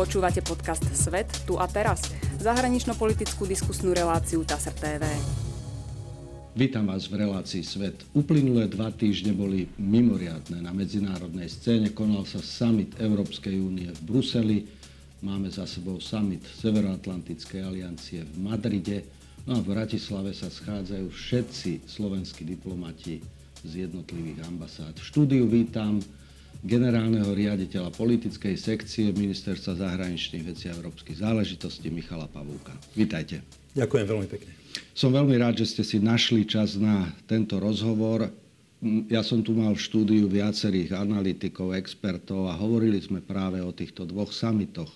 Počúvate podcast Svet tu a teraz, zahranično-politickú diskusnú reláciu TASR TV. Vítam vás v relácii Svet. Uplynulé dva týždne boli mimoriadne na medzinárodnej scéne. Konal sa summit Európskej únie v Bruseli. Máme za sebou summit Severoatlantickej aliancie v Madride. No a v Bratislave sa schádzajú všetci slovenskí diplomati z jednotlivých ambasád. V štúdiu vítam generálneho riaditeľa politickej sekcie Ministerstva zahraničných vecí a európskych záležitostí Michala Pavúka. Vítajte. Ďakujem veľmi pekne. Som veľmi rád, že ste si našli čas na tento rozhovor. Ja som tu mal v štúdiu viacerých analytikov, expertov a hovorili sme práve o týchto dvoch samitoch.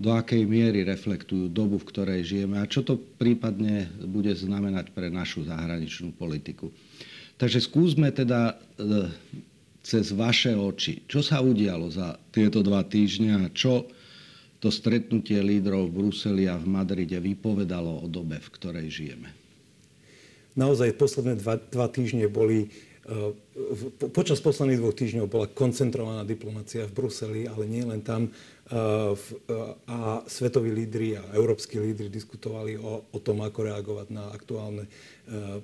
Do akej miery reflektujú dobu, v ktorej žijeme a čo to prípadne bude znamenať pre našu zahraničnú politiku. Takže skúsme teda e, cez vaše oči. Čo sa udialo za tieto dva týždňa a čo to stretnutie lídrov v Bruseli a v Madride vypovedalo o dobe, v ktorej žijeme? Naozaj posledné dva, dva týždne boli Počas posledných dvoch týždňov bola koncentrovaná diplomácia v Bruseli, ale nie len tam. A svetoví lídry a európsky lídry diskutovali o, o tom, ako reagovať na aktuálne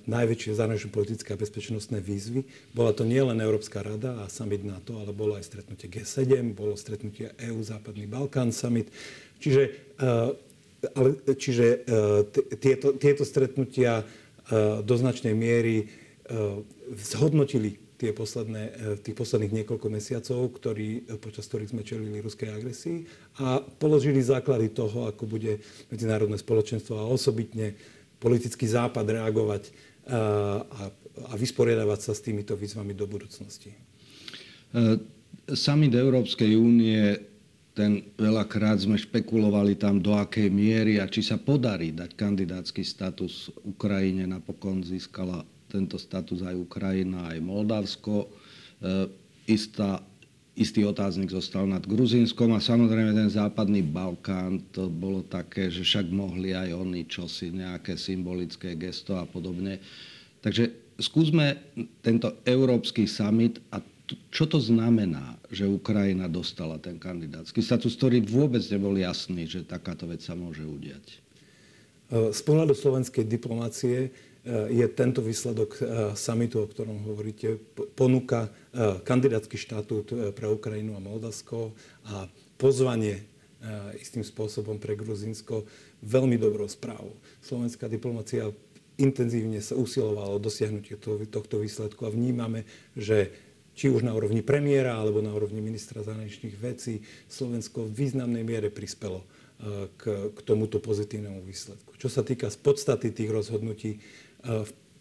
najväčšie zahraničné politické a bezpečnostné výzvy. Bola to nie len Európska rada a summit NATO, ale bolo aj stretnutie G7, bolo stretnutie EU Západný Balkán summit. Čiže, ale, čiže tieto, tieto stretnutia do značnej miery Eh, zhodnotili tie posledné, eh, tých posledných niekoľko mesiacov, ktorý, eh, počas ktorých sme čelili ruskej agresii a položili základy toho, ako bude medzinárodné spoločenstvo a osobitne politický západ reagovať a, a vysporiadavať sa s týmito výzvami do budúcnosti. Summit Európskej únie, ten veľakrát sme špekulovali tam, do akej miery a či sa podarí dať kandidátsky status Ukrajine. Napokon získala tento status aj Ukrajina, aj Moldavsko. E, istá, istý otáznik zostal nad Gruzínskom a samozrejme ten západný Balkán, to bolo také, že však mohli aj oni čosi, nejaké symbolické gesto a podobne. Takže skúsme tento európsky summit a čo to znamená, že Ukrajina dostala ten kandidátsky status, ktorý vôbec nebol jasný, že takáto vec sa môže udiať? Z pohľadu slovenskej diplomácie je tento výsledok eh, samitu, o ktorom hovoríte, ponúka eh, kandidátsky štatút eh, pre Ukrajinu a Moldavsko a pozvanie istým spôsobom pre Gruzinsko veľmi dobrou správou. Slovenská diplomácia intenzívne sa usilovala o dosiahnutie tohto výsledku a vnímame, že či už na úrovni premiéra alebo na úrovni ministra zahraničných vecí Slovensko v významnej miere prispelo k, k tomuto pozitívnemu výsledku. Čo sa týka z podstaty tých rozhodnutí,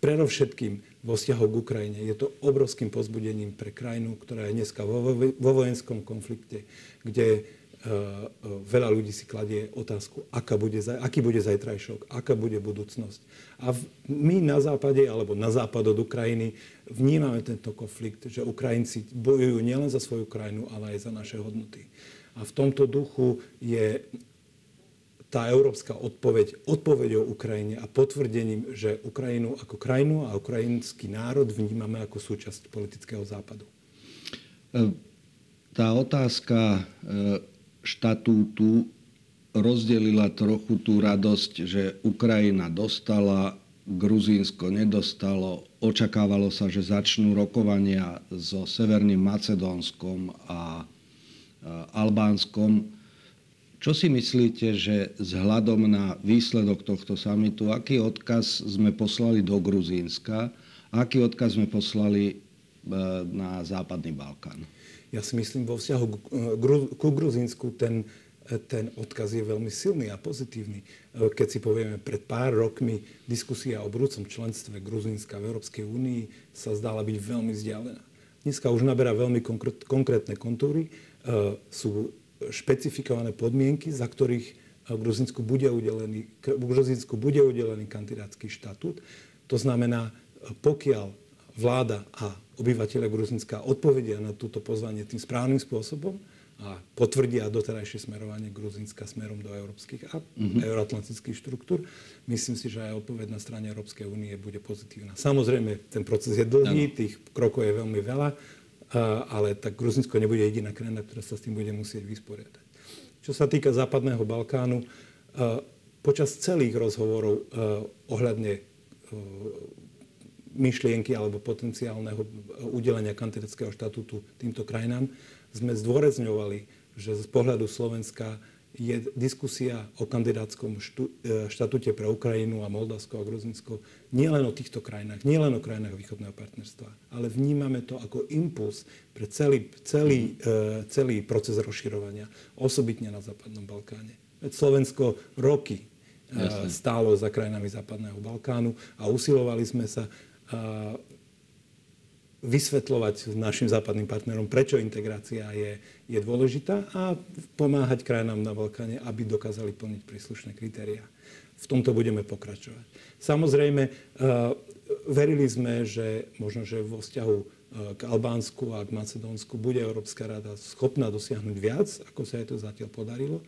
Predovšetkým vo vzťahu k Ukrajine je to obrovským pozbudením pre krajinu, ktorá je dneska vo, vo vojenskom konflikte, kde uh, veľa ľudí si kladie otázku, aká bude, aký bude zajtrajšok, aká bude budúcnosť. A v, my na západe, alebo na západ od Ukrajiny, vnímame tento konflikt, že Ukrajinci bojujú nielen za svoju krajinu, ale aj za naše hodnoty. A v tomto duchu je tá európska odpoveď odpoveďou Ukrajine a potvrdením, že Ukrajinu ako krajinu a ukrajinský národ vnímame ako súčasť politického západu. E, tá otázka e, štatútu rozdelila trochu tú radosť, že Ukrajina dostala, Gruzínsko nedostalo. Očakávalo sa, že začnú rokovania so Severným Macedónskom a Albánskom čo si myslíte, že vzhľadom na výsledok tohto samitu, aký odkaz sme poslali do Gruzínska a aký odkaz sme poslali e, na Západný Balkán? Ja si myslím, vo vzťahu ku Gruzínsku ten, ten odkaz je veľmi silný a pozitívny. E, keď si povieme, pred pár rokmi diskusia o budúcom členstve Gruzínska v Európskej únii sa zdala byť veľmi vzdialená. Dneska už naberá veľmi konkrétne kontúry. E, sú špecifikované podmienky, za ktorých v Gruzinsku bude udelený, Gruzinsku bude udelený kandidátsky štatút. To znamená, pokiaľ vláda a obyvateľe Gruzinska odpovedia na túto pozvanie tým správnym spôsobom a potvrdia doterajšie smerovanie Gruzinska smerom do európskych a mm-hmm. euroatlantických štruktúr, myslím si, že aj odpoveď na strane Európskej únie bude pozitívna. Samozrejme, ten proces je dlhý, tých krokov je veľmi veľa ale tak Gruzinsko nebude jediná krajina, ktorá sa s tým bude musieť vysporiadať. Čo sa týka Západného Balkánu, počas celých rozhovorov ohľadne myšlienky alebo potenciálneho udelenia kandidátskeho štatútu týmto krajinám sme zdôrazňovali, že z pohľadu Slovenska je diskusia o kandidátskom štú, e, štatúte pre Ukrajinu a Moldavsko a Gruzinsko nielen o týchto krajinách, nielen o krajinách východného partnerstva, ale vnímame to ako impuls pre celý, celý, e, celý proces rozširovania, osobitne na Západnom Balkáne. Veď Slovensko roky e, Jasne. stálo za krajinami Západného Balkánu a usilovali sme sa vysvetľovať našim západným partnerom, prečo integrácia je, je dôležitá a pomáhať krajinám na Balkáne, aby dokázali plniť príslušné kritériá. V tomto budeme pokračovať. Samozrejme, verili sme, že možno, že vo vzťahu k Albánsku a k Macedónsku bude Európska rada schopná dosiahnuť viac, ako sa jej to zatiaľ podarilo,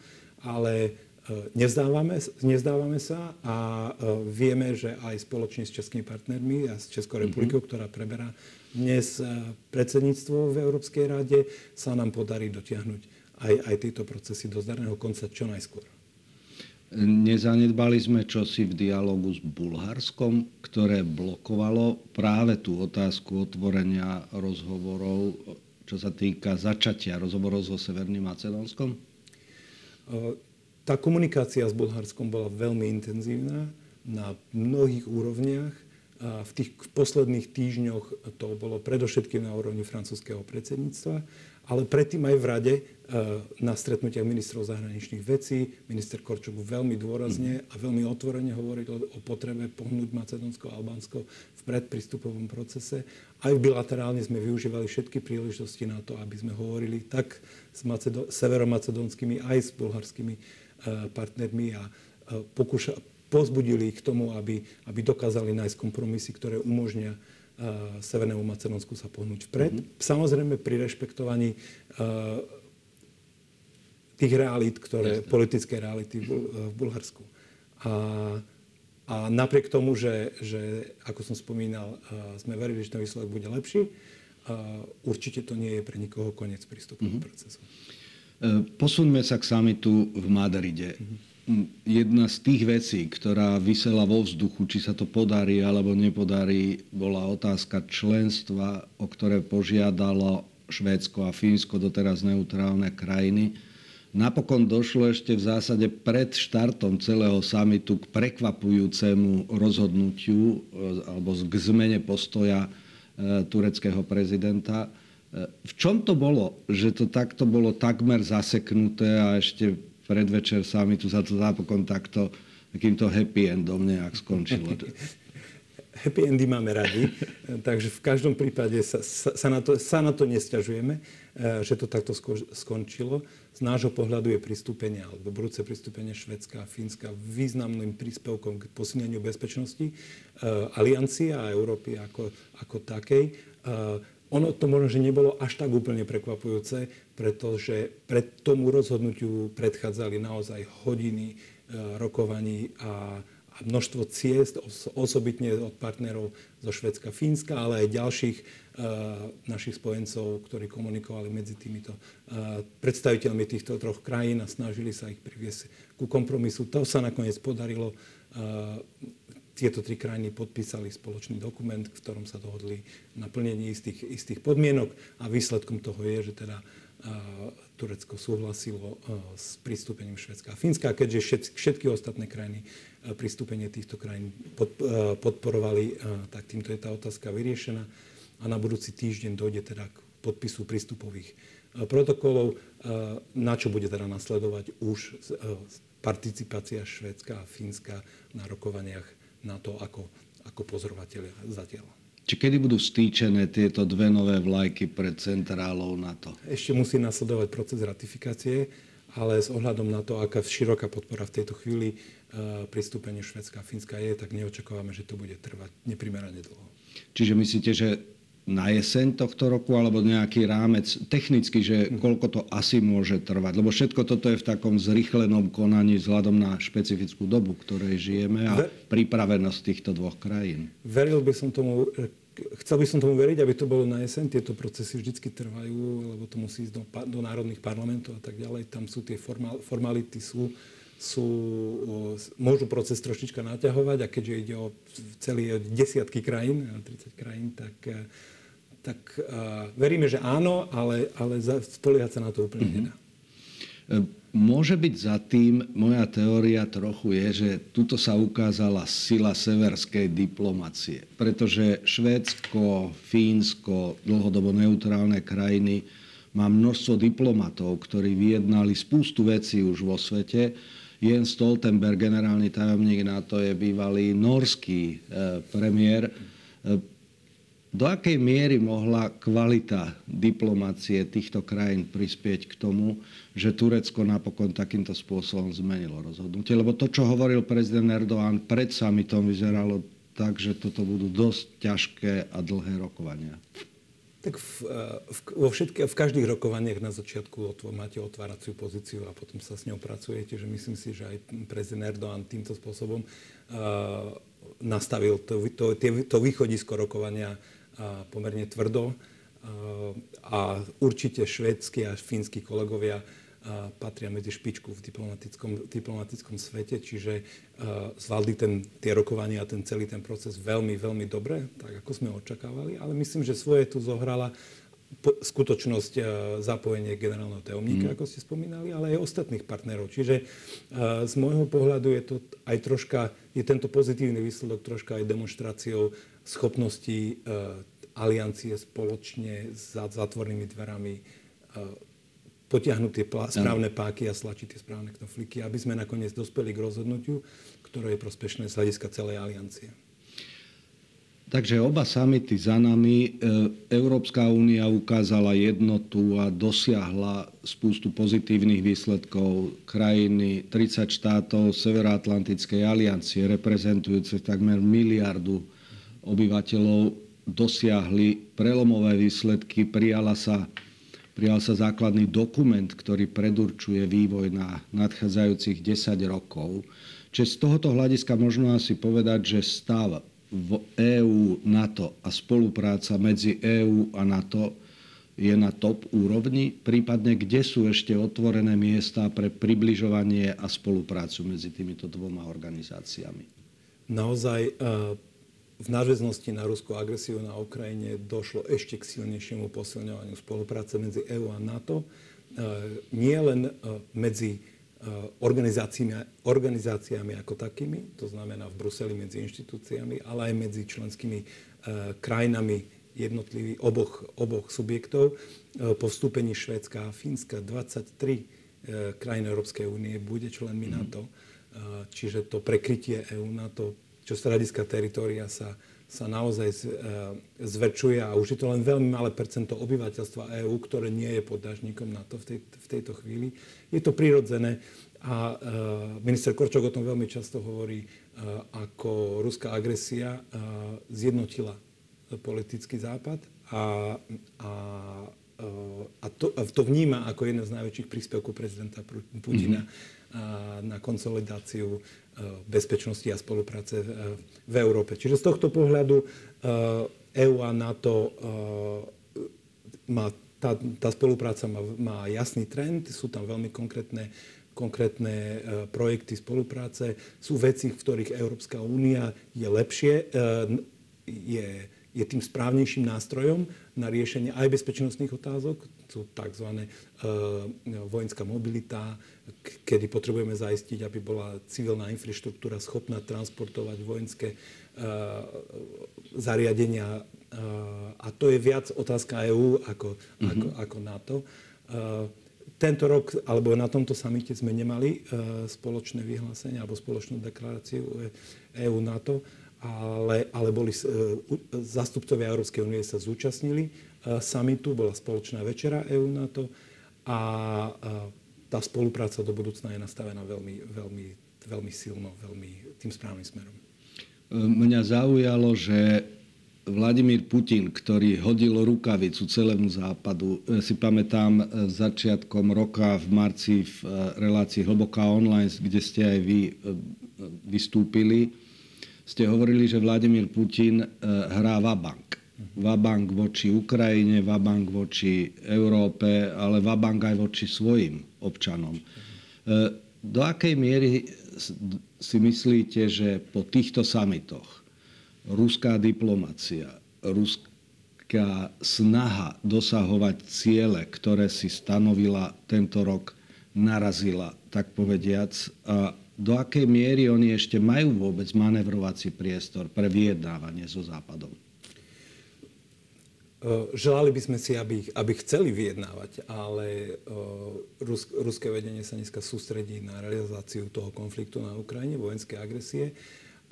ale Nezdávame, nezdávame sa a vieme, že aj spoločne s českými partnermi a s Českou republikou, mm-hmm. ktorá preberá dnes e, predsedníctvo v Európskej rade, sa nám podarí dotiahnuť aj, aj tieto procesy do zdarného konca čo najskôr. Nezanedbali sme čosi v dialogu s Bulharskom, ktoré blokovalo práve tú otázku otvorenia rozhovorov, čo sa týka začatia rozhovorov so Severným Macedónskom? Tá komunikácia s Bulharskom bola veľmi intenzívna na mnohých úrovniach. A v tých posledných týždňoch to bolo predovšetkým na úrovni francúzského predsedníctva, ale predtým aj v Rade e, na stretnutiach ministrov zahraničných vecí. Minister Korčok veľmi dôrazne a veľmi otvorene hovoril o potrebe pohnúť Macedónsko a Albánsko v predpristupovom procese. Aj bilaterálne sme využívali všetky príležitosti na to, aby sme hovorili tak s Macedo- severomacedónskymi aj s bulharskými partnermi a e, pokúša, pozbudili ich k tomu, aby, aby dokázali nájsť kompromisy, ktoré umožnia uh, Severnému Macedónsku sa pohnúť vpred. Mm-hmm. Samozrejme pri rešpektovaní tých realít, ktoré, Jasne. politické reality v, Bulharsku. A, a napriek tomu, že, že ako som spomínal, sme verili, že ten výsledok bude lepší, určite to nie je pre nikoho koniec prístupového mm-hmm. procesu. E, posuňme sa k samitu v Madride. Jedna z tých vecí, ktorá vysela vo vzduchu, či sa to podarí alebo nepodarí, bola otázka členstva, o ktoré požiadalo Švédsko a Fínsko, doteraz neutrálne krajiny. Napokon došlo ešte v zásade pred štartom celého samitu k prekvapujúcemu rozhodnutiu e, alebo k zmene postoja e, tureckého prezidenta v čom to bolo, že to takto bolo takmer zaseknuté a ešte predvečer tu sa to napokon takto takýmto happy endom nejak skončilo? happy endy máme radi, takže v každom prípade sa, sa, sa, na, to, sa na to nestiažujeme, eh, že to takto skončilo. Z nášho pohľadu je pristúpenie, alebo budúce pristúpenie Švedska a Fínska významným príspevkom k posilneniu bezpečnosti uh, aliancie a Európy ako, ako takej. Uh, ono to možno, že nebolo až tak úplne prekvapujúce, pretože pred tomu rozhodnutiu predchádzali naozaj hodiny e, rokovaní a, a množstvo ciest, osobitne od partnerov zo Švedska, Fínska, ale aj ďalších uh, našich spojencov, ktorí komunikovali medzi týmito uh, predstaviteľmi týchto troch krajín a snažili sa ich priviesť ku kompromisu. To sa nakoniec podarilo. Tieto tri krajiny podpísali spoločný dokument, v ktorom sa dohodli na plnenie istých, istých podmienok a výsledkom toho je, že teda Turecko súhlasilo s pristúpením Švedska a Fínska. Keďže všetky, ostatné krajiny pristúpenie týchto krajín pod, podporovali, tak týmto je tá otázka vyriešená. A na budúci týždeň dojde teda k podpisu prístupových protokolov, na čo bude teda nasledovať už participácia Švedska a Fínska na rokovaniach na to ako, ako pozorovateľia zatiaľ. Či kedy budú stýčené tieto dve nové vlajky pred centrálou NATO? Ešte musí nasledovať proces ratifikácie, ale s ohľadom na to, aká široká podpora v tejto chvíli uh, pristúpenie Švedska a Fínska je, tak neočakávame, že to bude trvať neprimerane dlho. Čiže myslíte, že na jeseň tohto roku alebo nejaký rámec technicky, že koľko to asi môže trvať? Lebo všetko toto je v takom zrychlenom konaní vzhľadom na špecifickú dobu, ktorej žijeme a pripravenosť týchto dvoch krajín. Veril by som tomu, chcel by som tomu veriť, aby to bolo na jeseň. Tieto procesy vždy trvajú, lebo to musí ísť do, do národných parlamentov a tak ďalej. Tam sú tie formal, formality, sú, sú, môžu proces trošička naťahovať a keďže ide o celý desiatky krajín, 30 krajín, tak, tak uh, veríme, že áno, ale, ale spoliehať sa na to úplne mm-hmm. nedá. Môže byť za tým, moja teória trochu je, že tuto sa ukázala sila severskej diplomacie. Pretože Švédsko, Fínsko, dlhodobo neutrálne krajiny má množstvo diplomatov, ktorí vyjednali spústu vecí už vo svete. Jens Stoltenberg, generálny tajomník NATO, je bývalý norský e, premiér. Do akej miery mohla kvalita diplomácie týchto krajín prispieť k tomu, že Turecko napokon takýmto spôsobom zmenilo rozhodnutie? Lebo to, čo hovoril prezident Erdoğan pred samitom, vyzeralo tak, že toto budú dosť ťažké a dlhé rokovania. Tak v, v, vo všetky, v každých rokovaniach na začiatku otvo, máte otváraciu pozíciu a potom sa s ňou pracujete, že myslím si, že aj prezident Erdoğan týmto spôsobom uh, nastavil to, to, to východisko rokovania pomerne tvrdo. A určite švédsky a fínsky kolegovia patria medzi špičku v diplomatickom, diplomatickom svete, čiže zvládli ten, tie rokovania a ten celý ten proces veľmi, veľmi dobre, tak ako sme očakávali, ale myslím, že svoje tu zohrala skutočnosť zapojenie generálneho tajomníka, mm. ako ste spomínali, ale aj ostatných partnerov. Čiže z môjho pohľadu je to aj troška, je tento pozitívny výsledok troška aj demonstráciou schopnosti eh, aliancie spoločne za zatvornými dverami potiahnuť tie správne páky a slačiť tie správne knoflíky, aby sme nakoniec dospeli k rozhodnutiu, ktoré je prospešné z hľadiska celej aliancie. Takže oba samity za nami. Eh, Európska únia ukázala jednotu a dosiahla spústu pozitívnych výsledkov. Krajiny 30 štátov Severoatlantickej aliancie reprezentujúce takmer miliardu obyvateľov dosiahli prelomové výsledky. Prijala sa, prijal sa základný dokument, ktorý predurčuje vývoj na nadchádzajúcich 10 rokov. Čiže z tohoto hľadiska možno asi povedať, že stav v EÚ, NATO a spolupráca medzi EÚ a NATO je na top úrovni, prípadne kde sú ešte otvorené miesta pre približovanie a spoluprácu medzi týmito dvoma organizáciami? Naozaj v nadväznosti na ruskú agresiu na Ukrajine došlo ešte k silnejšiemu posilňovaniu spolupráce medzi EÚ a NATO. E, nie len e, medzi e, organizáciami, organizáciami ako takými, to znamená v Bruseli medzi inštitúciami, ale aj medzi členskými krajinami jednotlivých oboch, oboch subjektov. Po vstúpení Švédska a Fínska 23 krajín Európskej únie bude členmi mhm. NATO. Čiže to prekrytie EÚ NATO čo z hľadiska teritoria sa, sa naozaj e, zväčšuje a už je to len veľmi malé percento obyvateľstva EÚ, ktoré nie je poddažníkom na to v, tej, v tejto chvíli. Je to prirodzené a e, minister Korčok o tom veľmi často hovorí, e, ako ruská agresia zjednotila politický západ a, a a to, a to vníma ako jeden z najväčších príspevkov prezidenta Putina mm-hmm. na konsolidáciu bezpečnosti a spolupráce v Európe. Čiže z tohto pohľadu EÚ a NATO má, tá, tá spolupráca má, má jasný trend, sú tam veľmi konkrétne konkrétne projekty spolupráce. Sú veci, v ktorých Európska únia je lepšie, je, je tým správnejším nástrojom na riešenie aj bezpečnostných otázok, sú tzv. vojenská mobilita, kedy potrebujeme zaistiť, aby bola civilná infraštruktúra schopná transportovať vojenské zariadenia. A to je viac otázka EÚ ako, mm-hmm. ako, ako NATO. Tento rok, alebo na tomto samite sme nemali spoločné vyhlásenie alebo spoločnú deklaráciu EÚ-NATO, ale, ale boli, zastupcovia Európskej únie sa zúčastnili samitu, bola spoločná večera EÚ-NATO a tá spolupráca do budúcna je nastavená veľmi, veľmi, veľmi silno, veľmi tým správnym smerom. Mňa zaujalo, že Vladimír Putin, ktorý hodil rukavicu celému západu, e, si pamätám e, začiatkom roka v marci v e, relácii Hlboká online, kde ste aj vy vystúpili, ste hovorili, že Vladimír Putin hrá vabank. Vabank voči Ukrajine, vabank voči Európe, ale vabank aj voči svojim občanom. Do akej miery si myslíte, že po týchto samitoch ruská diplomacia, ruská snaha dosahovať ciele, ktoré si stanovila tento rok, narazila, tak povediac, a do akej miery oni ešte majú vôbec manevrovací priestor pre vyjednávanie so Západom? Želali by sme si, aby, aby chceli vyjednávať, ale Rus, ruské vedenie sa dneska sústredí na realizáciu toho konfliktu na Ukrajine, vojenskej agresie.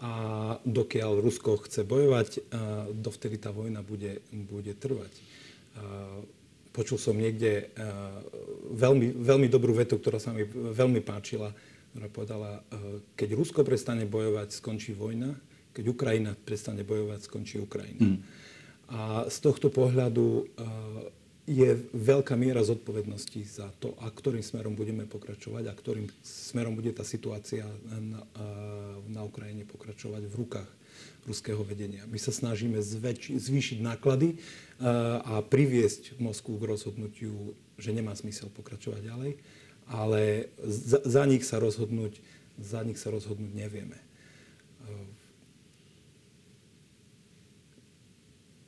A dokiaľ Rusko chce bojovať, dovtedy tá vojna bude, bude trvať. Počul som niekde veľmi, veľmi dobrú vetu, ktorá sa mi veľmi páčila, ktorá povedala, keď Rusko prestane bojovať, skončí vojna, keď Ukrajina prestane bojovať, skončí Ukrajina. Mm. A z tohto pohľadu eh, je veľká miera zodpovednosti za to, a ktorým smerom budeme pokračovať a ktorým smerom bude tá situácia na, eh, na Ukrajine pokračovať v rukách ruského vedenia. My sa snažíme zväč- zvýšiť náklady eh, a priviesť Moskvu k rozhodnutiu, že nemá zmysel pokračovať ďalej, ale za, za nich sa rozhodnúť, za nich sa rozhodnúť nevieme.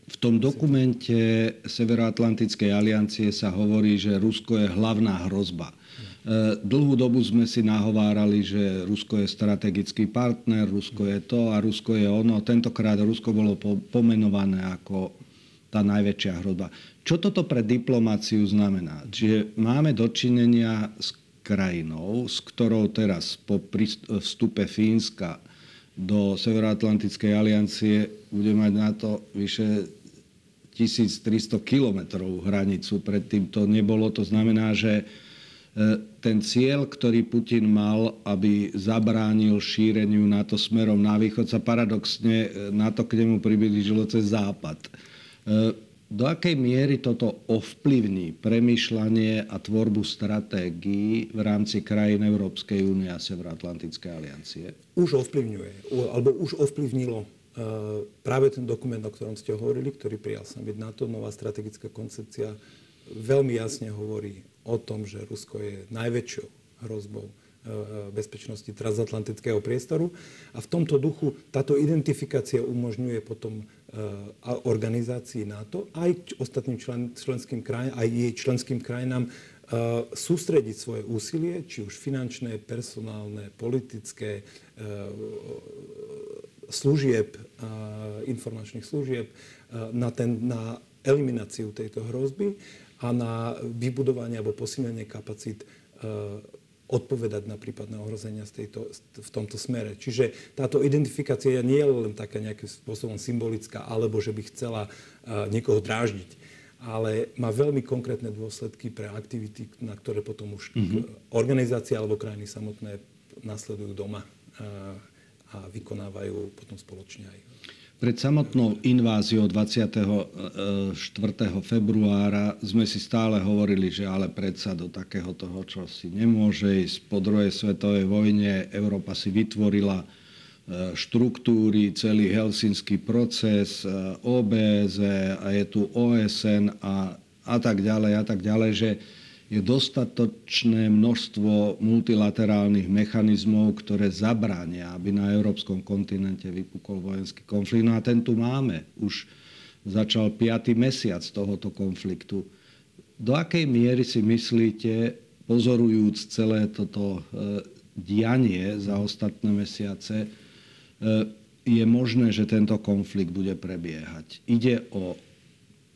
V tom dokumente Severoatlantickej aliancie sa hovorí, že Rusko je hlavná hrozba. E, dlhú dobu sme si nahovárali, že Rusko je strategický partner, Rusko je to a Rusko je ono. Tentokrát Rusko bolo pomenované ako tá najväčšia hrozba. Čo toto pre diplomáciu znamená? Čiže máme dočinenia s krajinou, s ktorou teraz po vstupe Fínska do Severoatlantickej aliancie bude mať na to vyše 1300 kilometrov hranicu. Predtým to nebolo. To znamená, že e, ten cieľ, ktorý Putin mal, aby zabránil šíreniu NATO smerom na východ, sa paradoxne e, NATO k nemu priblížilo cez západ. E, do akej miery toto ovplyvní premyšľanie a tvorbu stratégií v rámci krajín Európskej únie a Severoatlantickej aliancie? Už ovplyvňuje, alebo už ovplyvnilo Eh, práve ten dokument, o ktorom ste hovorili, ktorý prijal summit NATO, nová strategická koncepcia, veľmi jasne hovorí o tom, že Rusko je najväčšou hrozbou eh, bezpečnosti transatlantického priestoru. A v tomto duchu táto identifikácia umožňuje potom eh, organizácii NATO aj ostatným člen, členským krajinám, aj jej členským krajinám sústrediť svoje úsilie, či už finančné, personálne, politické, služieb, informačných služieb na, ten, na elimináciu tejto hrozby a na vybudovanie alebo posilnenie kapacít odpovedať na prípadné ohrozenia z tejto, v tomto smere. Čiže táto identifikácia nie je len taká nejakým spôsobom symbolická, alebo že by chcela niekoho dráždiť, ale má veľmi konkrétne dôsledky pre aktivity, na ktoré potom už mm-hmm. organizácie alebo krajiny samotné nasledujú doma a vykonávajú potom spoločne aj. Pred samotnou inváziou 24. februára sme si stále hovorili, že ale predsa do takého toho, čo si nemôže ísť. Po druhej svetovej vojne Európa si vytvorila e, štruktúry, celý helsinský proces, e, OBZ a je tu OSN a, a tak ďalej a tak ďalej, že je dostatočné množstvo multilaterálnych mechanizmov, ktoré zabránia, aby na európskom kontinente vypukol vojenský konflikt. No a ten tu máme. Už začal 5. mesiac tohoto konfliktu. Do akej miery si myslíte, pozorujúc celé toto e, dianie za ostatné mesiace, e, je možné, že tento konflikt bude prebiehať. Ide o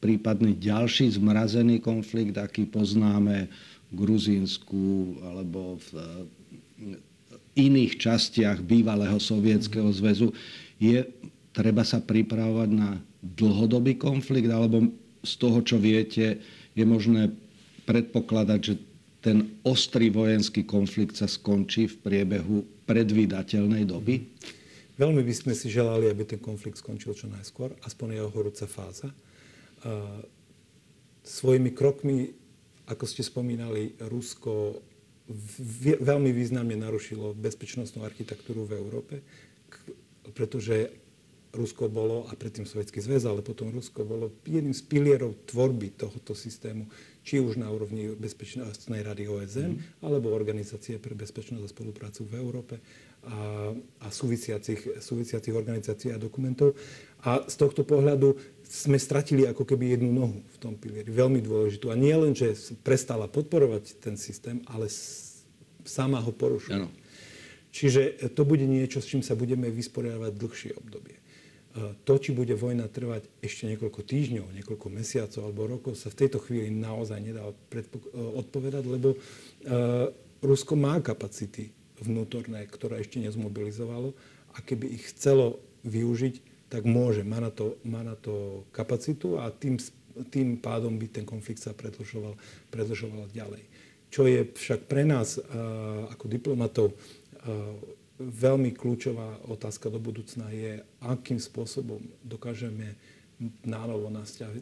prípadný ďalší zmrazený konflikt, aký poznáme v Gruzínsku alebo v iných častiach bývalého sovietskeho zväzu, je treba sa pripravovať na dlhodobý konflikt, alebo z toho, čo viete, je možné predpokladať, že ten ostrý vojenský konflikt sa skončí v priebehu predvídateľnej doby? Veľmi by sme si želali, aby ten konflikt skončil čo najskôr, aspoň jeho horúca fáza svojimi krokmi, ako ste spomínali, Rusko veľmi významne narušilo bezpečnostnú architektúru v Európe, pretože Rusko bolo, a predtým Sovietský zväz, ale potom Rusko bolo jedným z pilierov tvorby tohoto systému, či už na úrovni Bezpečnostnej rady OSN, mm. alebo Organizácie pre bezpečnosť a spoluprácu v Európe a, a súvisiacich, súvisiacich organizácií a dokumentov. A z tohto pohľadu sme stratili ako keby jednu nohu v tom pilieri, veľmi dôležitú. A nie len, že prestala podporovať ten systém, ale sama ho porušuje. Ano. Čiže to bude niečo, s čím sa budeme vysporiadať dlhšie obdobie. E, to, či bude vojna trvať ešte niekoľko týždňov, niekoľko mesiacov alebo rokov, sa v tejto chvíli naozaj nedá e, odpovedať, lebo Rusko má kapacity vnútorné, ktoré ešte nezmobilizovalo a keby ich chcelo využiť, tak môže, má na to, má na to kapacitu a tým, tým pádom by ten konflikt sa predlžoval, predlžoval ďalej. Čo je však pre nás ako diplomatov veľmi kľúčová otázka do budúcna je, akým spôsobom dokážeme nánovo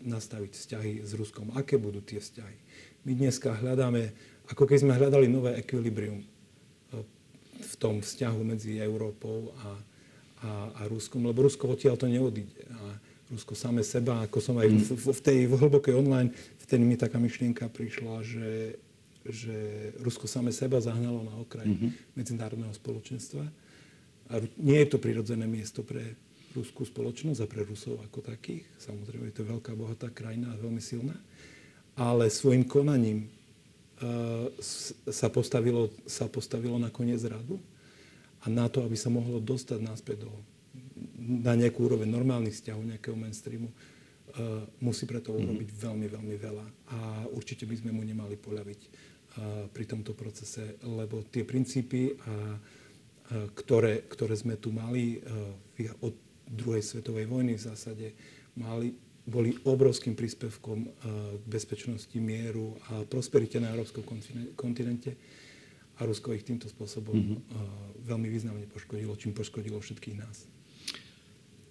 nastaviť vzťahy s Ruskom. Aké budú tie vzťahy? My dneska hľadáme, ako keď sme hľadali nové ekvilibrium v tom vzťahu medzi Európou a, a, a Ruskom, lebo Rusko odtiaľ to neodíde. A Rusko same seba, ako som aj v, v, v tej v hlbokej online, vtedy mi taká myšlienka prišla, že že Rusko same seba zahnalo na okraj mm-hmm. medzinárodného spoločenstva. A nie je to prirodzené miesto pre ruskú spoločnosť a pre Rusov ako takých. Samozrejme, je to veľká, bohatá krajina a veľmi silná. Ale svojim konaním sa, postavilo, sa postavilo na koniec radu. A na to, aby sa mohlo dostať náspäť do, na nejakú úroveň normálnych vzťahov, nejakého mainstreamu, uh, musí preto mhm. urobiť mm-hmm. veľmi, veľmi veľa. A určite by sme mu nemali poľaviť pri tomto procese, lebo tie princípy, ktoré, ktoré sme tu mali od druhej svetovej vojny v zásade, mali, boli obrovským príspevkom k bezpečnosti, mieru a prosperite na európskom kontinente. A Rusko ich týmto spôsobom mm-hmm. veľmi významne poškodilo, čím poškodilo všetkých nás.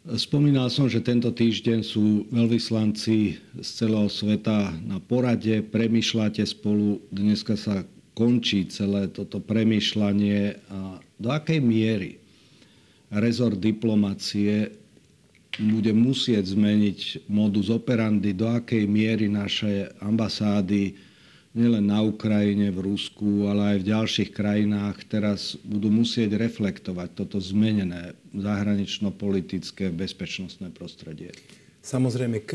Spomínal som, že tento týždeň sú veľvyslanci z celého sveta na porade, premyšľate spolu, dneska sa končí celé toto premyšľanie a do akej miery rezort diplomacie bude musieť zmeniť modus operandi, do akej miery naše ambasády nielen na Ukrajine, v Rusku, ale aj v ďalších krajinách teraz budú musieť reflektovať toto zmenené zahranično-politické bezpečnostné prostredie? Samozrejme, e,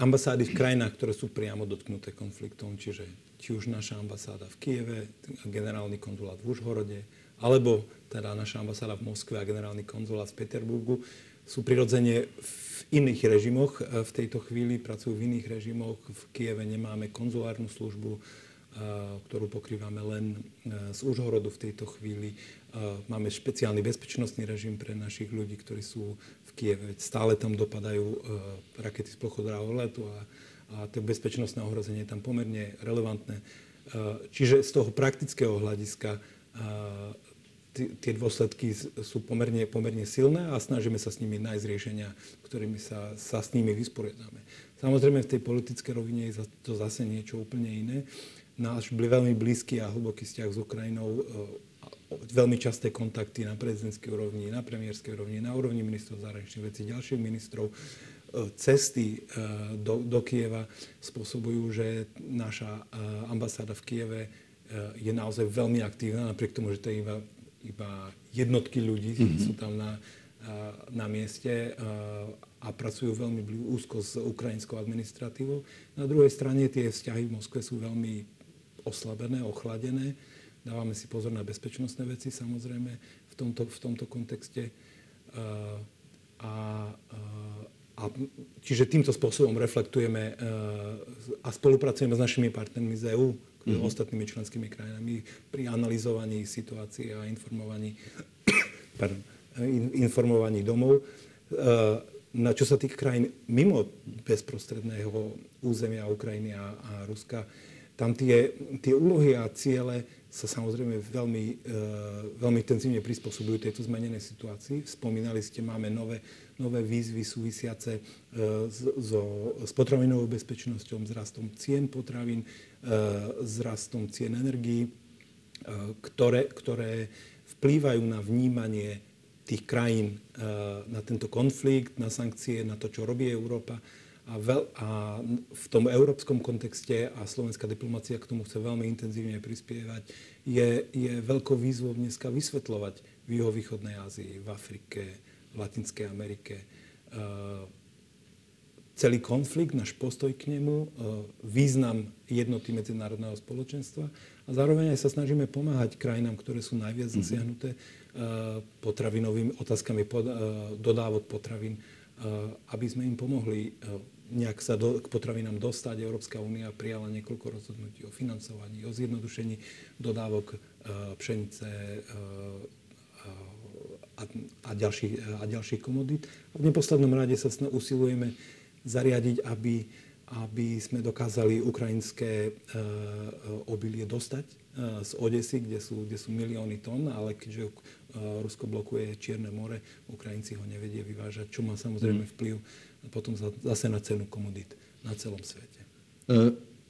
ambasády v krajinách, ktoré sú priamo dotknuté konfliktom, čiže či už naša ambasáda v Kieve, generálny konzulát v Užhorode, alebo teda naša ambasáda v Moskve a generálny konzulát v Peterburgu, sú prirodzene v iných režimoch e, v tejto chvíli, pracujú v iných režimoch. V Kieve nemáme konzulárnu službu, e, ktorú pokrývame len e, z Užhorodu v tejto chvíli. Máme špeciálny bezpečnostný režim pre našich ľudí, ktorí sú v Kieve. Stále tam dopadajú rakety z plochodrávého letu a, a to bezpečnostné ohrozenie je tam pomerne relevantné. Čiže z toho praktického hľadiska tie dôsledky sú pomerne, pomerne silné a snažíme sa s nimi nájsť riešenia, ktorými sa, sa s nimi vysporiadame. Samozrejme v tej politickej rovine je to zase niečo úplne iné. Náš veľmi blízky a hlboký vzťah s Ukrajinou, e, veľmi časté kontakty na prezidentskej úrovni, na premiérskej úrovni, na úrovni ministrov zahraničných vecí, ďalších ministrov, e, cesty e, do, do Kieva spôsobujú, že naša ambasáda v Kieve je naozaj veľmi aktívna, napriek tomu, že to je iba iba jednotky ľudí mm-hmm. sú tam na, na mieste a pracujú veľmi úzko s ukrajinskou administratívou. Na druhej strane tie vzťahy v Moskve sú veľmi oslabené, ochladené. Dávame si pozor na bezpečnostné veci samozrejme v tomto, v tomto kontexte. A, a, čiže týmto spôsobom reflektujeme a spolupracujeme s našimi partnermi z EÚ, mm-hmm. ostatnými členskými krajinami pri analyzovaní situácie a informovaní, pardon, informovaní domov. E, na čo sa týka krajín mimo bezprostredného územia Ukrajiny a, a Ruska, tam tie, tie úlohy a ciele sa samozrejme veľmi, e, veľmi intenzívne prispôsobujú tejto zmenenej situácii. Spomínali ste, máme nové, nové výzvy súvisiace e, so, s potravinovou bezpečnosťou, s rastom cien potravín, E, s rastom cien energií, e, ktoré, ktoré vplývajú na vnímanie tých krajín na tento konflikt, na sankcie, na to, čo robí Európa. A, veľ, a v tom európskom kontexte a slovenská diplomácia k tomu chce veľmi intenzívne prispievať, je, je veľkou výzvou dneska vysvetľovať v juhovýchodnej Ázii, v Afrike, v Latinskej Amerike, celý konflikt, náš postoj k nemu, e, význam jednoty medzinárodného spoločenstva a zároveň aj sa snažíme pomáhať krajinám, ktoré sú najviac mm-hmm. zasiahnuté e, potravinovými otázkami e, dodávok potravín, aby sme im pomohli nejak sa do, k potravinám dostať. Európska únia prijala niekoľko rozhodnutí o financovaní, o zjednodušení dodávok pšenice a, a, ďalších, a ďalších komodít. A v neposlednom rade sa usilujeme zariadiť, aby, aby sme dokázali ukrajinské e, obilie dostať e, z Odesy, kde sú, kde sú milióny tón, ale keďže e, Rusko blokuje Čierne more, Ukrajinci ho nevedie vyvážať, čo má samozrejme mm. vplyv potom zase na cenu komodít na celom svete.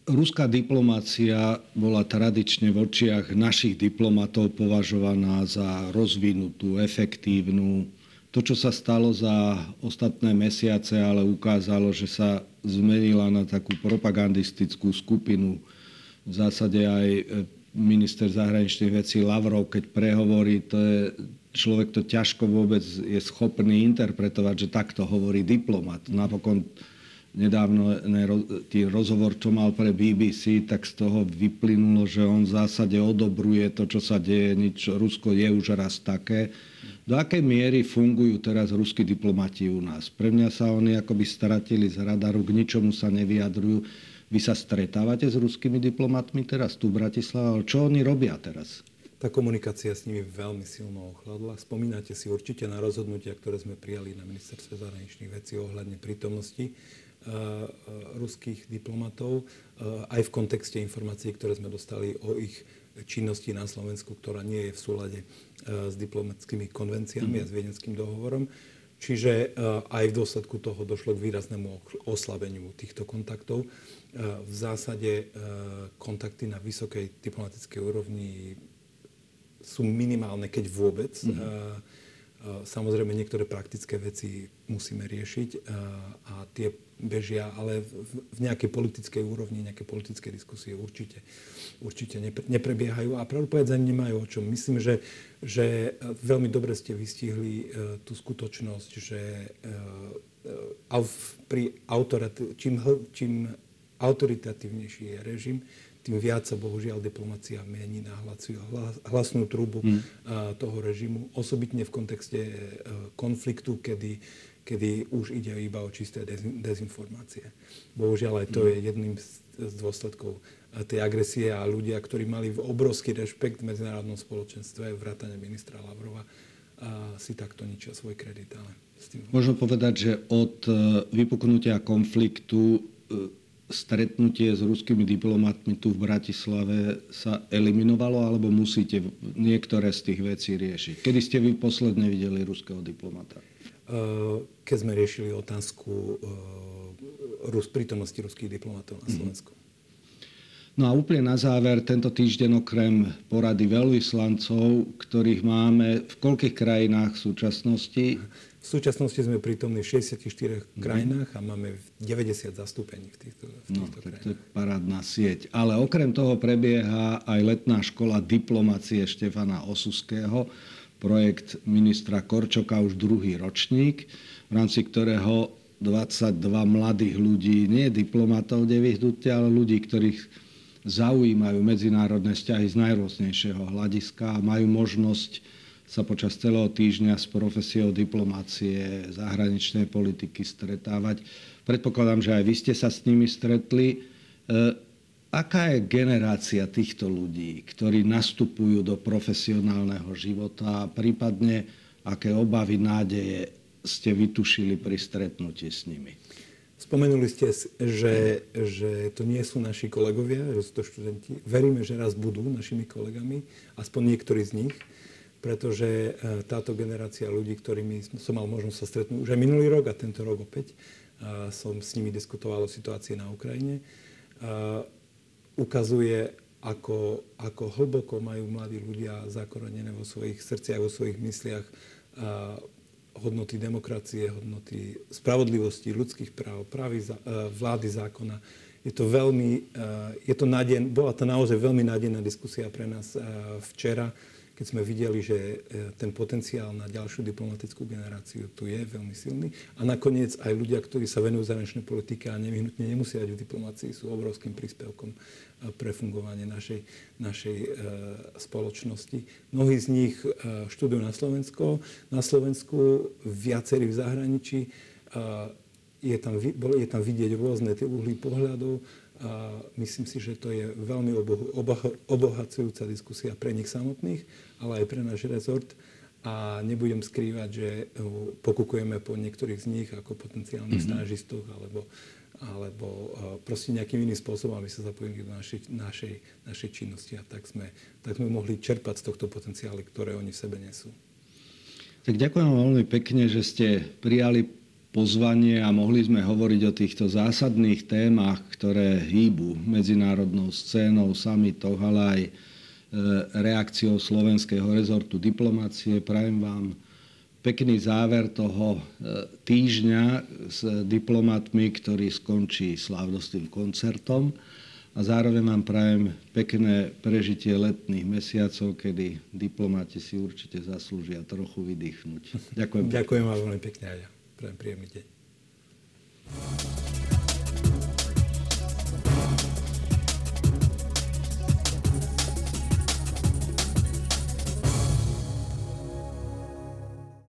Ruská diplomácia bola tradične v očiach našich diplomatov považovaná za rozvinutú, efektívnu, to, čo sa stalo za ostatné mesiace, ale ukázalo, že sa zmenila na takú propagandistickú skupinu. V zásade aj e, minister zahraničných vecí Lavrov, keď prehovorí, to je, človek to ťažko vôbec je schopný interpretovať, že takto hovorí diplomat. Napokon nedávno tý rozhovor, čo mal pre BBC, tak z toho vyplynulo, že on v zásade odobruje to, čo sa deje. Nič, Rusko je už raz také do akej miery fungujú teraz ruskí diplomati u nás? Pre mňa sa oni akoby stratili z radaru, k ničomu sa nevyjadrujú. Vy sa stretávate s ruskými diplomatmi teraz tu v Bratislave, ale čo oni robia teraz? Tá komunikácia s nimi veľmi silno ochladla. Spomínate si určite na rozhodnutia, ktoré sme prijali na ministerstve zahraničných vecí ohľadne prítomnosti ruských diplomatov, uh, aj v kontexte informácií, ktoré sme dostali o ich činnosti na Slovensku, ktorá nie je v súlade e, s diplomatickými konvenciami mm. a s viedenským dohovorom. Čiže aj v dôsledku toho došlo k výraznému oslabeniu týchto kontaktov. V zásade kontakty na vysokej diplomatickej úrovni sú minimálne, keď vôbec. Mm. Samozrejme, niektoré praktické veci musíme riešiť a tie bežia, ale v nejakej politickej úrovni, nejaké politické diskusie určite, určite neprebiehajú a pravdu ani nemajú o čom. Myslím, že, že veľmi dobre ste vystihli tú skutočnosť, že pri autorat- čím, čím autoritatívnejší je režim, tým viac sa bohužiaľ diplomácia mení na hlaciu, hlasnú trubu mm. toho režimu, osobitne v kontexte konfliktu, kedy kedy už ide iba o čisté dezinformácie. Bohužiaľ aj to je jedným z dôsledkov eh, tej agresie a ľudia, ktorí mali obrovský rešpekt v medzinárodnom spoločenstve, vrátane ministra Lavrova, si takto ničia svoj kredit. Ale Možno povedať, že od eh, vypuknutia konfliktu stretnutie s ruskými diplomatmi tu v Bratislave sa eliminovalo, alebo musíte niektoré z tých vecí riešiť? Kedy ste vy posledne videli ruského diplomata? Eh, keď sme riešili otázku eh, prítomnosti ruských diplomatov na mhm. Slovensku. No a úplne na záver, tento týždeň okrem porady veľvyslancov, ktorých máme v koľkých krajinách v súčasnosti? V súčasnosti sme prítomní v 64 mm. krajinách a máme 90 zastúpení v týchto, v no, týchto no, krajinách. To je parádna sieť. Ale okrem toho prebieha aj letná škola diplomacie Štefana Osuského, projekt ministra Korčoka už druhý ročník, v rámci ktorého 22 mladých ľudí, nie diplomatov nevyhnutia, ale ľudí, ktorých zaujímajú medzinárodné vzťahy z najrôznejšieho hľadiska a majú možnosť sa počas celého týždňa s profesiou diplomácie, zahraničnej politiky stretávať. Predpokladám, že aj vy ste sa s nimi stretli. E, Aká je generácia týchto ľudí, ktorí nastupujú do profesionálneho života a prípadne aké obavy, nádeje ste vytušili pri stretnutí s nimi? Spomenuli ste, že, že to nie sú naši kolegovia, že sú to študenti. Veríme, že raz budú našimi kolegami, aspoň niektorí z nich, pretože e, táto generácia ľudí, ktorými som mal možnosť sa stretnúť už aj minulý rok a tento rok opäť, som s nimi diskutoval o situácii na Ukrajine ukazuje, ako, ako hlboko majú mladí ľudia zakorenené vo svojich srdciach, vo svojich mysliach hodnoty demokracie, hodnoty spravodlivosti, ľudských práv, právy vlády zákona. Je to veľmi, je to nádej, bola to naozaj veľmi nádejná diskusia pre nás včera keď sme videli, že e, ten potenciál na ďalšiu diplomatickú generáciu tu je veľmi silný. A nakoniec aj ľudia, ktorí sa venujú zahraničnej politike a nevyhnutne nemusia byť v diplomácii, sú obrovským príspevkom e, pre fungovanie našej, našej e, spoločnosti. Mnohí z nich študujú na Slovensko, na Slovensku, viacerí v zahraničí. Je tam, je tam vidieť rôzne tie uhly pohľadov a myslím si, že to je veľmi obohacujúca diskusia pre nich samotných, ale aj pre náš rezort. A nebudem skrývať, že pokukujeme po niektorých z nich ako potenciálnych mm-hmm. stážistoch alebo, alebo proste nejakým iným spôsobom, aby sa zapojili do našej, našej, našej činnosti. A tak sme, tak sme mohli čerpať z tohto potenciálu, ktoré oni v sebe nesú. Tak ďakujem veľmi pekne, že ste prijali pozvanie a mohli sme hovoriť o týchto zásadných témach, ktoré hýbu medzinárodnou scénou, samitoch, ale aj e, reakciou slovenského rezortu diplomácie. Prajem vám pekný záver toho e, týždňa s diplomatmi, ktorý skončí slávnostným koncertom. A zároveň vám prajem pekné prežitie letných mesiacov, kedy diplomati si určite zaslúžia trochu vydýchnuť. Ďakujem. Ďakujem vám veľmi pekne aj ja. Prajem príjemný deň.